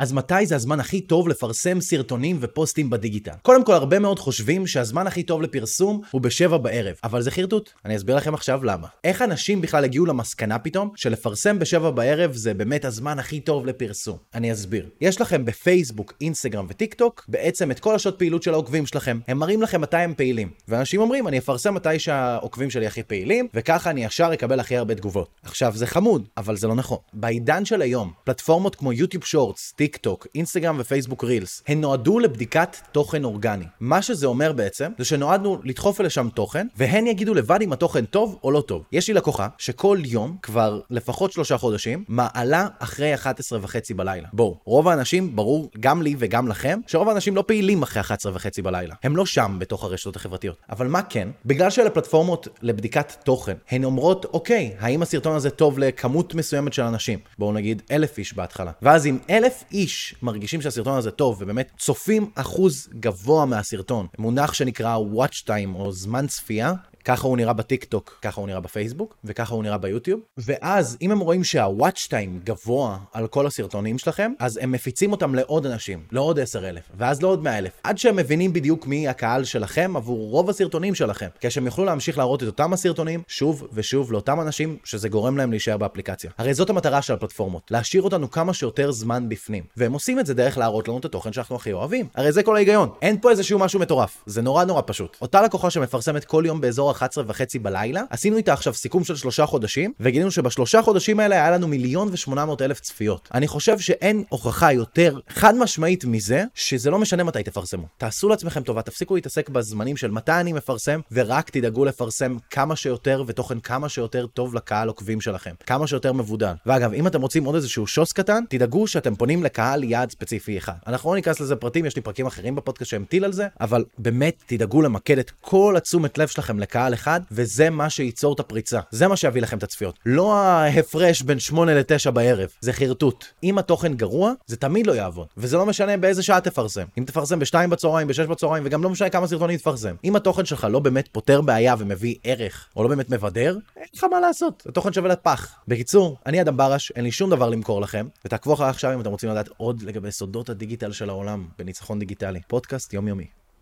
אז מתי זה הזמן הכי טוב לפרסם סרטונים ופוסטים בדיגיטל? קודם כל, הרבה מאוד חושבים שהזמן הכי טוב לפרסום הוא בשבע בערב, אבל זה חרטוט. אני אסביר לכם עכשיו למה. איך אנשים בכלל הגיעו למסקנה פתאום שלפרסם בשבע בערב זה באמת הזמן הכי טוב לפרסום? אני אסביר. יש לכם בפייסבוק, אינסטגרם וטיק טוק בעצם את כל השעות פעילות של העוקבים שלכם. הם מראים לכם מתי הם פעילים. ואנשים אומרים, אני אפרסם מתי שהעוקבים שלי הכי פעילים, וככה אני ישר אקבל הכי הרבה תגובות. עכשיו, זה חמוד, אבל זה לא נכון. בעידן של היום, טיק טוק, אינסטגרם ופייסבוק רילס, הן נועדו לבדיקת תוכן אורגני. מה שזה אומר בעצם, זה שנועדנו לדחוף לשם תוכן, והן יגידו לבד אם התוכן טוב או לא טוב. יש לי לקוחה שכל יום, כבר לפחות שלושה חודשים, מעלה אחרי 11 וחצי בלילה. בואו, רוב האנשים, ברור, גם לי וגם לכם, שרוב האנשים לא פעילים אחרי 11 וחצי בלילה. הם לא שם בתוך הרשתות החברתיות. אבל מה כן? בגלל שאלה פלטפורמות לבדיקת תוכן, הן אומרות, אוקיי, האם הסרטון הזה טוב לכמות מסוימת של אנשים? בואו נגיד אלף איש בהתחלה. ואז אם אלף איש מרגישים שהסרטון הזה טוב, ובאמת צופים אחוז גבוה מהסרטון, מונח שנקרא watch time או זמן צפייה, ככה הוא נראה בטיקטוק, ככה הוא נראה בפייסבוק, וככה הוא נראה ביוטיוב. ואז, אם הם רואים שה-watch time גבוה על כל הסרטונים שלכם, אז הם מפיצים אותם לעוד אנשים, לעוד 10,000, ואז לעוד 100,000, עד שהם מבינים בדיוק מי הקהל שלכם עבור רוב הסרטונים שלכם, כדי שהם יוכלו להמשיך להראות את אותם הסרטונים שוב ושוב לאותם אנשים שזה גורם להם להישאר באפליקציה. הרי זאת המטרה של הפלטפורמות, להשאיר אותנו כמה שיותר זמן בפנים. והם עושים את זה דרך להראות לנו את התוכן שאנחנו הכי אוהבים. הרי זה כל ההיגיון. אין פה איזשהו משהו מטורף. זה נורא נורא פשוט. אותה לקוחה שמפרסמת כל יום באזור 11 וחצי בלילה, עשינו איתה עכשיו סיכום של שלושה חודשים, וגילינו שבשלושה חודשים האלה היה לנו מיליון ושמונה מאות אלף צפיות. אני חושב שאין הוכחה יותר חד משמעית מזה, שזה לא משנה מתי תפרסמו. תעשו לעצמכם טובה, תפסיקו להתעסק בזמנים של מתי אני מפרסם, ורק תדאגו לפרסם כמה שיותר ותוכן כמה שיותר טוב לקהל עוקבים שלכם. כמה שיותר מבודל. ואגב, אם אתם רוצים עוד איזשהו שוס קטן, תדאגו שאתם פונים לקהל יעד ספציפי אחד. אנחנו לא ניכנס לזה פרטים, יש לי פרקים אחרים בפודקאסט שהם טיל על זה, אבל באמת תדאגו למקד את כל התשומת לב שלכם לקהל אחד, וזה מה שייצור את הפריצה. זה מה שיביא לכם את הצפיות. לא ההפרש בין 8 ל-9 בערב, זה חרטוט. אם התוכן גרוע, זה תמיד לא יעבוד. וזה לא משנה באיזה שעה תפרסם. אם תפרסם ב-2 בצהריים, ב-6 בצהריים, וגם לא משנה כמה סרטונים תפרסם. אם התוכן שלך לא באמת פותר בעיה ומביא ערך, או לא באמת מבדר, לך מה לעשות. התוכן שווה לפח. בקיצור, אני אדם ברש, אין לי שום דבר למכור לכם, ותעקבו אחריי עכשיו אם אתם רוצים לדעת עוד לגבי סודות הדיגיטל של העולם בניצחון דיגיטלי. פודקאסט יומיומי.